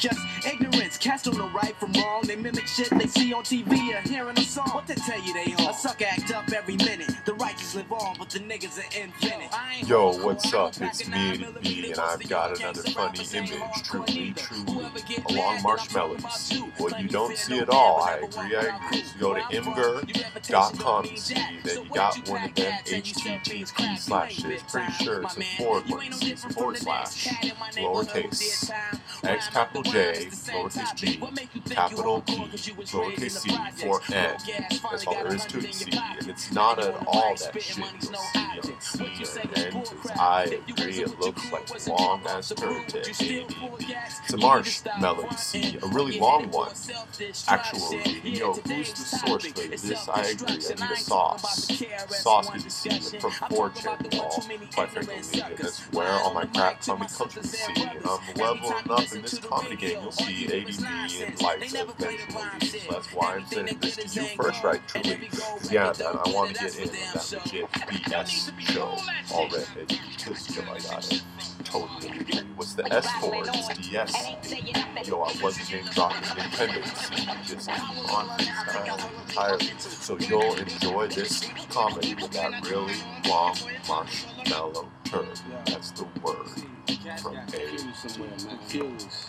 Just ignorance, cast on the right from wrong. They mimic shit they see on TV or hearing a song. What they tell you they on? A sucker act up every minute. The righteous live on, but the niggas are infinite. Yo, what's up? It's me, B, and I've got another funny image. Truly, truly, along marshmallows. Well, you don't see it all. I agree, I agree. So go to imgur.com to see. Then you got one of them HTTP slashes. Pretty sure it's a forward one. Forward slash, lowercase, X capital J, lowercase g, capital P, lowercase c, for N. That's all there is to it, C. And it's not at all that shit you'll see on I agree it looks like long ass turd to. It's a marshmallow, you see, a really long one. Actually, yo, who's the source for this? I agree, I need a sauce. Sauce be seen from 4chan wall, quite frankly, that's where all my crap comedy comes from, see. I'm leveling up in this comedy game, you'll see ADB and life eventually. So that's why I'm this to you first, right, truly. Yeah, I want to get in that legit BS show already. Because, yo, I got it. Totally agree. What's the S for? It's DS. Yo, I wasn't name dropping. See, just keep on freestyle entirely. So you'll enjoy this comedy with that really long marshmallow turd. That's the word from A to